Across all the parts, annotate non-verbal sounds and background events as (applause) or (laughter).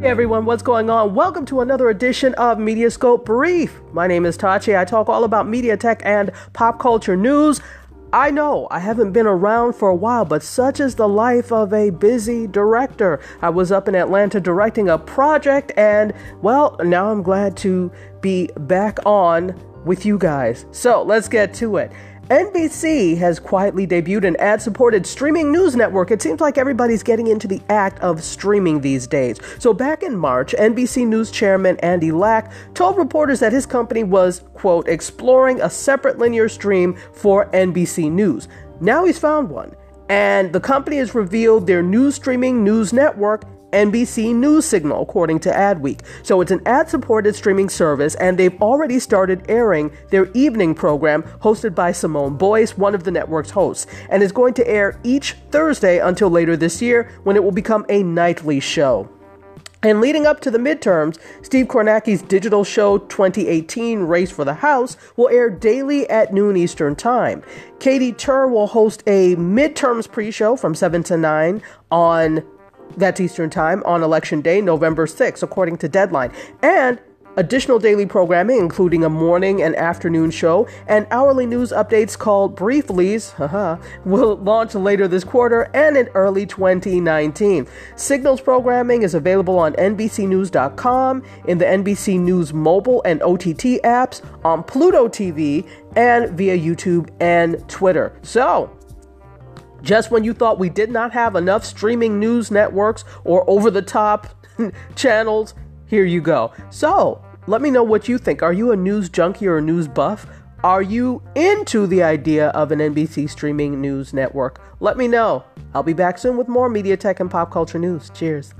Hey everyone, what's going on? Welcome to another edition of Mediascope Brief. My name is Tachi. I talk all about media tech and pop culture news. I know I haven't been around for a while, but such is the life of a busy director. I was up in Atlanta directing a project, and well, now I'm glad to be back on with you guys. So let's get to it. NBC has quietly debuted an ad supported streaming news network. It seems like everybody's getting into the act of streaming these days. So, back in March, NBC News chairman Andy Lack told reporters that his company was, quote, exploring a separate linear stream for NBC News. Now he's found one. And the company has revealed their new streaming news network NBC News Signal, according to Adweek. So it's an ad supported streaming service, and they've already started airing their evening program hosted by Simone Boyce, one of the network's hosts, and is going to air each Thursday until later this year when it will become a nightly show. And leading up to the midterms, Steve Kornacki's digital show 2018 Race for the House will air daily at noon Eastern Time. Katie Tur will host a midterms pre show from 7 to 9 on that's Eastern Time on Election Day, November 6th, according to Deadline. And additional daily programming, including a morning and afternoon show, and hourly news updates called Brieflies, will launch later this quarter and in early 2019. Signals programming is available on NBCNews.com, in the NBC News mobile and OTT apps, on Pluto TV, and via YouTube and Twitter. So, just when you thought we did not have enough streaming news networks or over the top (laughs) channels, here you go. So, let me know what you think. Are you a news junkie or a news buff? Are you into the idea of an NBC streaming news network? Let me know. I'll be back soon with more media tech and pop culture news. Cheers.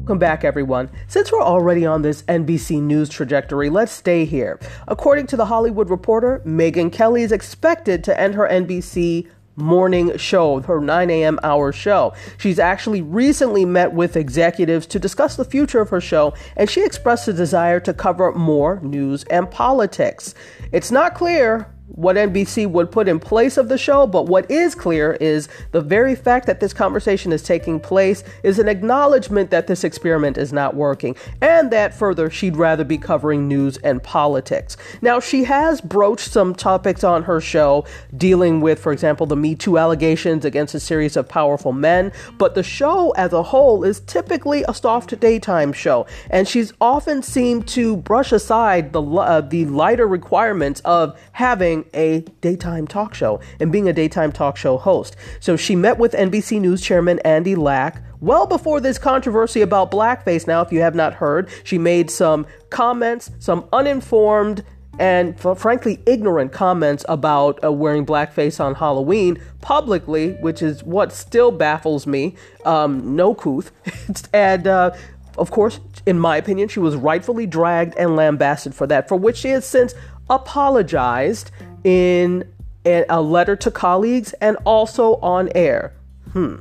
Welcome back, everyone. Since we're already on this NBC News trajectory, let's stay here. According to The Hollywood Reporter, Megyn Kelly is expected to end her NBC morning show, her 9 a.m. hour show. She's actually recently met with executives to discuss the future of her show, and she expressed a desire to cover more news and politics. It's not clear what NBC would put in place of the show, but what is clear is the very fact that this conversation is taking place is an acknowledgement that this experiment is not working, and that further, she'd rather be covering news and politics. Now, she has broached some topics on her show dealing with, for example, the Me Too allegations against a series of powerful men, but the show as a whole is typically a soft daytime show, and she's often seemed to brush aside the, uh, the lighter requirements of having a daytime talk show and being a daytime talk show host. So she met with NBC News chairman Andy Lack well before this controversy about blackface. Now, if you have not heard, she made some comments, some uninformed and frankly ignorant comments about uh, wearing blackface on Halloween publicly, which is what still baffles me. Um, no couth. (laughs) and uh, of course, in my opinion, she was rightfully dragged and lambasted for that, for which she has since apologized in a letter to colleagues and also on air. Hmm.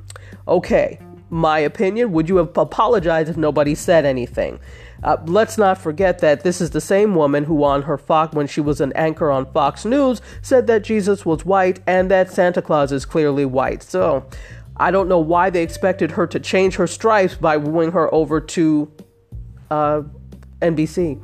Okay. My opinion, would you have apologized if nobody said anything? Uh, let's not forget that this is the same woman who, on her Fox, when she was an anchor on Fox News, said that Jesus was white and that Santa Claus is clearly white. So, I don't know why they expected her to change her stripes by wooing her over to uh, NBC.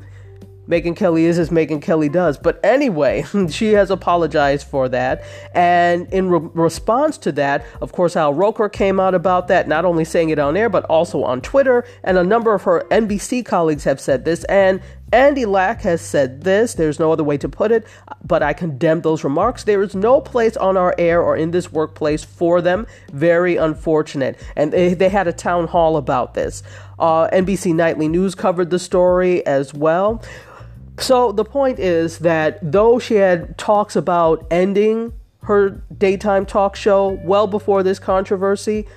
Megyn Kelly is as Megyn Kelly does. But anyway, (laughs) she has apologized for that. And in re- response to that, of course, Al Roker came out about that, not only saying it on air, but also on Twitter. And a number of her NBC colleagues have said this. And Andy Lack has said this, there's no other way to put it, but I condemn those remarks. There is no place on our air or in this workplace for them. Very unfortunate. And they, they had a town hall about this. Uh, NBC Nightly News covered the story as well. So the point is that though she had talks about ending her daytime talk show well before this controversy,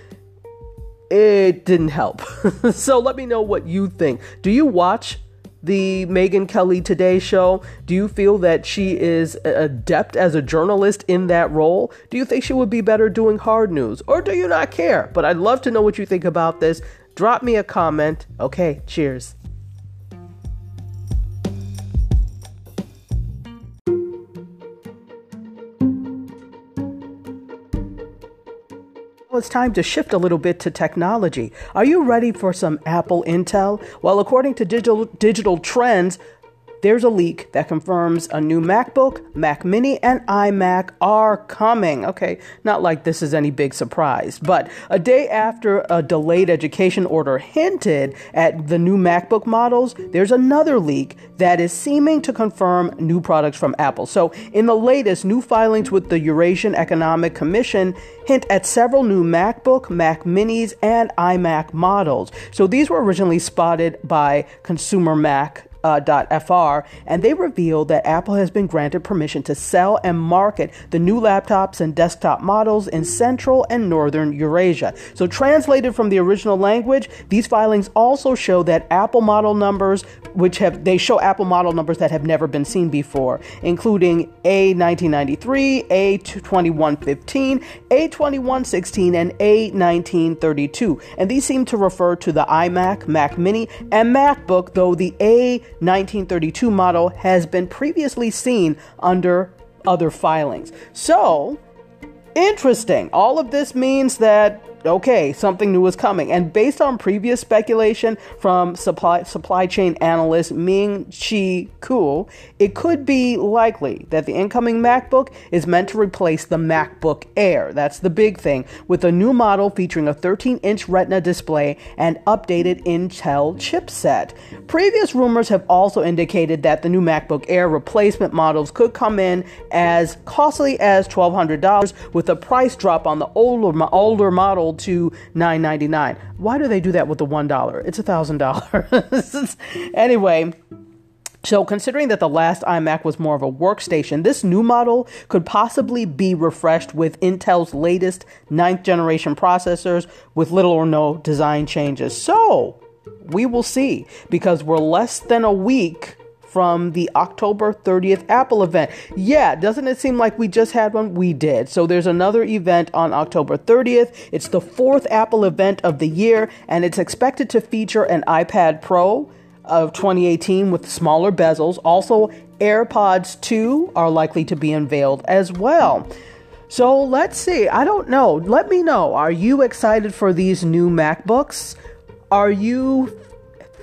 it didn't help. (laughs) so let me know what you think. Do you watch the Megyn Kelly Today show? Do you feel that she is adept as a journalist in that role? Do you think she would be better doing hard news? Or do you not care? But I'd love to know what you think about this. Drop me a comment. Okay, cheers. It's time to shift a little bit to technology. Are you ready for some Apple Intel? Well, according to digital, digital trends, there's a leak that confirms a new MacBook, Mac Mini, and iMac are coming. Okay, not like this is any big surprise, but a day after a delayed education order hinted at the new MacBook models, there's another leak that is seeming to confirm new products from Apple. So, in the latest, new filings with the Eurasian Economic Commission hint at several new MacBook, Mac Minis, and iMac models. So, these were originally spotted by Consumer Mac uh, .fr, and they revealed that Apple has been granted permission to sell and market the new laptops and desktop models in Central and Northern Eurasia. So, translated from the original language, these filings also show that Apple model numbers, which have they show Apple model numbers that have never been seen before, including A1993, A2115, A2116, and A1932, and these seem to refer to the iMac, Mac Mini, and MacBook, though the A 1932 model has been previously seen under other filings. So, interesting. All of this means that okay, something new is coming. And based on previous speculation from supply supply chain analyst Ming Chi Kuo, it could be likely that the incoming MacBook is meant to replace the MacBook Air. That's the big thing, with a new model featuring a 13-inch Retina display and updated Intel chipset. Previous rumors have also indicated that the new MacBook Air replacement models could come in as costly as $1,200 with a price drop on the older older model to $9.99. Why do they do that with the $1? It's $1,000. (laughs) anyway, so, considering that the last iMac was more of a workstation, this new model could possibly be refreshed with Intel's latest ninth generation processors with little or no design changes. So, we will see because we're less than a week from the October 30th Apple event. Yeah, doesn't it seem like we just had one? We did. So there's another event on October 30th. It's the fourth Apple event of the year, and it's expected to feature an iPad Pro of 2018 with smaller bezels. Also, AirPods 2 are likely to be unveiled as well. So let's see. I don't know. Let me know. Are you excited for these new MacBooks? Are you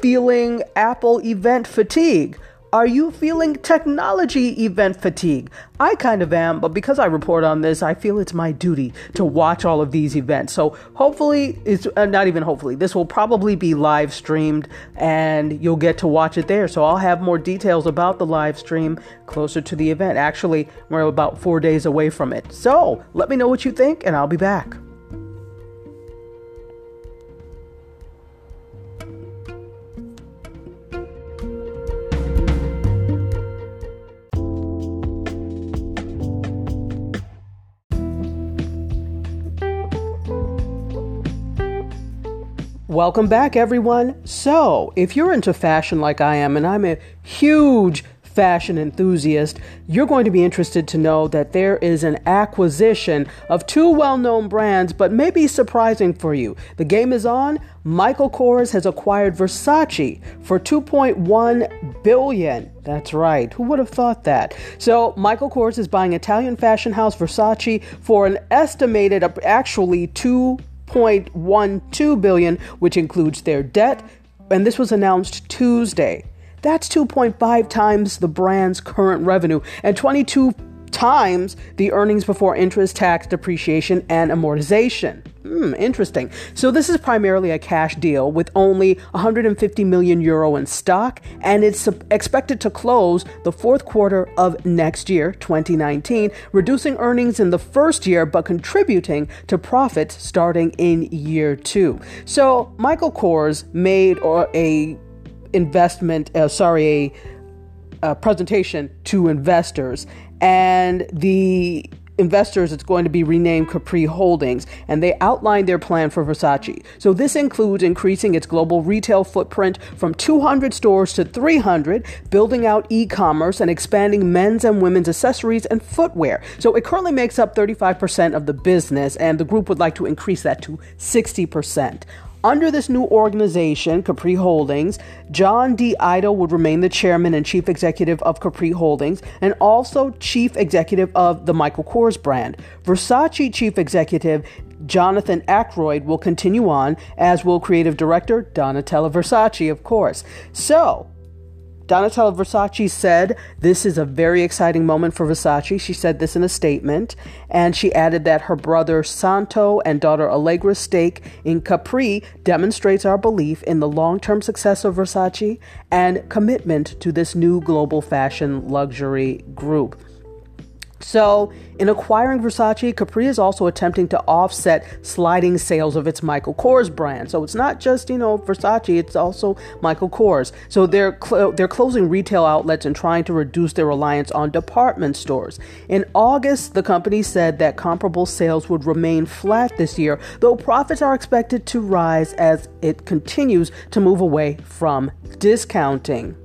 feeling Apple event fatigue? Are you feeling technology event fatigue? I kind of am, but because I report on this, I feel it's my duty to watch all of these events. So hopefully, it's uh, not even hopefully, this will probably be live streamed and you'll get to watch it there. So I'll have more details about the live stream closer to the event. Actually, we're about four days away from it. So let me know what you think, and I'll be back. Welcome back, everyone. So, if you're into fashion like I am, and I'm a huge fashion enthusiast, you're going to be interested to know that there is an acquisition of two well known brands, but maybe surprising for you. The game is on. Michael Kors has acquired Versace for 2.1 billion. That's right. Who would have thought that? So, Michael Kors is buying Italian fashion house Versace for an estimated actually 2 2.12 billion, which includes their debt, and this was announced Tuesday. That's 2.5 times the brand's current revenue and 22 times the earnings before interest, tax, depreciation, and amortization. Hmm, interesting. So this is primarily a cash deal with only 150 million euro in stock, and it's expected to close the fourth quarter of next year, 2019, reducing earnings in the first year but contributing to profits starting in year two. So Michael Kors made a investment, uh, sorry, a, a presentation to investors and the investors it's going to be renamed Capri Holdings and they outlined their plan for Versace. So this includes increasing its global retail footprint from 200 stores to 300, building out e-commerce and expanding men's and women's accessories and footwear. So it currently makes up 35% of the business and the group would like to increase that to 60%. Under this new organization, Capri Holdings, John D. Idol would remain the chairman and chief executive of Capri Holdings and also chief executive of the Michael Kors brand. Versace chief executive Jonathan Akeroyd will continue on, as will creative director Donatella Versace, of course. So, Donatella Versace said, This is a very exciting moment for Versace. She said this in a statement. And she added that her brother Santo and daughter Allegra's stake in Capri demonstrates our belief in the long term success of Versace and commitment to this new global fashion luxury group. So, in acquiring Versace, Capri is also attempting to offset sliding sales of its Michael Kors brand. So it's not just you know Versace; it's also Michael Kors. So they're cl- they're closing retail outlets and trying to reduce their reliance on department stores. In August, the company said that comparable sales would remain flat this year, though profits are expected to rise as it continues to move away from discounting.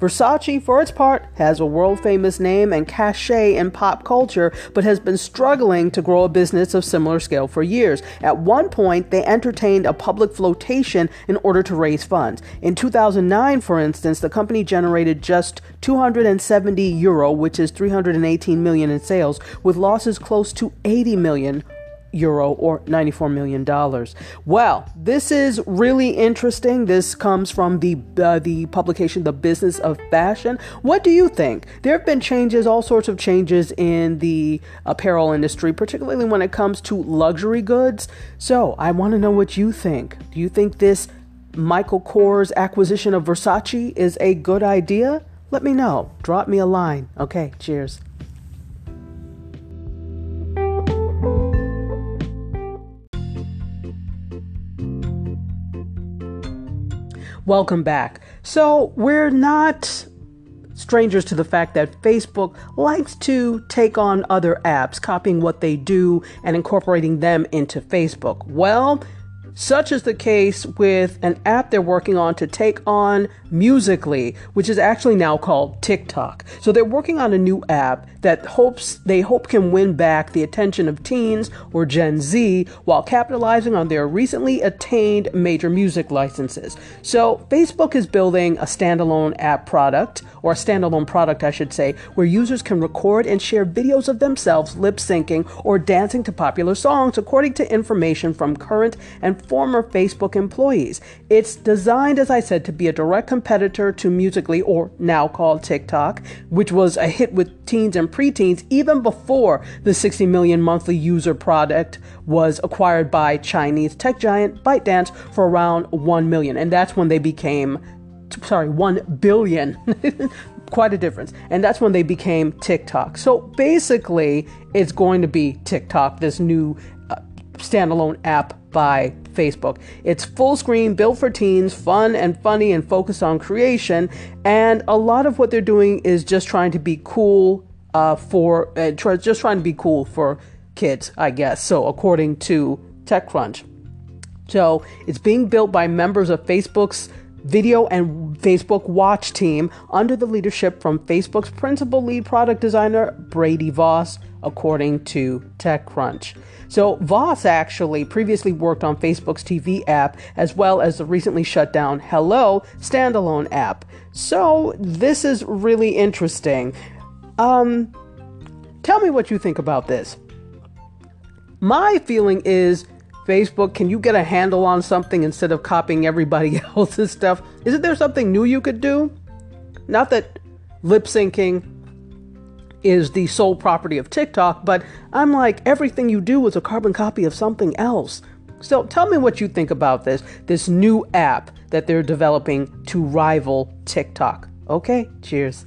Versace, for its part, has a world famous name and cachet in pop culture, but has been struggling to grow a business of similar scale for years. At one point, they entertained a public flotation in order to raise funds. In 2009, for instance, the company generated just 270 euro, which is 318 million in sales, with losses close to 80 million euro or 94 million dollars. Well, this is really interesting. This comes from the uh, the publication The Business of Fashion. What do you think? There have been changes, all sorts of changes in the apparel industry, particularly when it comes to luxury goods. So, I want to know what you think. Do you think this Michael Kors acquisition of Versace is a good idea? Let me know. Drop me a line. Okay, cheers. Welcome back. So, we're not strangers to the fact that Facebook likes to take on other apps, copying what they do and incorporating them into Facebook. Well, such is the case with an app they're working on to take on Musical.ly, which is actually now called TikTok. So they're working on a new app that hopes they hope can win back the attention of teens or Gen Z while capitalizing on their recently attained major music licenses. So Facebook is building a standalone app product or a standalone product I should say where users can record and share videos of themselves lip syncing or dancing to popular songs according to information from current former Facebook employees. It's designed as I said to be a direct competitor to Musical.ly, or now called TikTok, which was a hit with teens and preteens even before the 60 million monthly user product was acquired by Chinese tech giant ByteDance for around 1 million. And that's when they became, sorry, 1 billion. (laughs) Quite a difference. And that's when they became TikTok. So basically, it's going to be TikTok, this new uh, standalone app by Facebook. It's full screen, built for teens, fun and funny, and focused on creation. And a lot of what they're doing is just trying to be cool uh, for, uh, try, just trying to be cool for kids, I guess. So, according to TechCrunch. So, it's being built by members of Facebook's video and Facebook Watch team under the leadership from Facebook's principal lead product designer, Brady Voss, according to TechCrunch. So, Voss actually previously worked on Facebook's TV app as well as the recently shut down Hello standalone app. So, this is really interesting. Um, tell me what you think about this. My feeling is Facebook, can you get a handle on something instead of copying everybody (laughs) else's stuff? Isn't there something new you could do? Not that lip syncing is the sole property of TikTok, but I'm like, everything you do is a carbon copy of something else. So tell me what you think about this, this new app that they're developing to rival TikTok. Okay, cheers.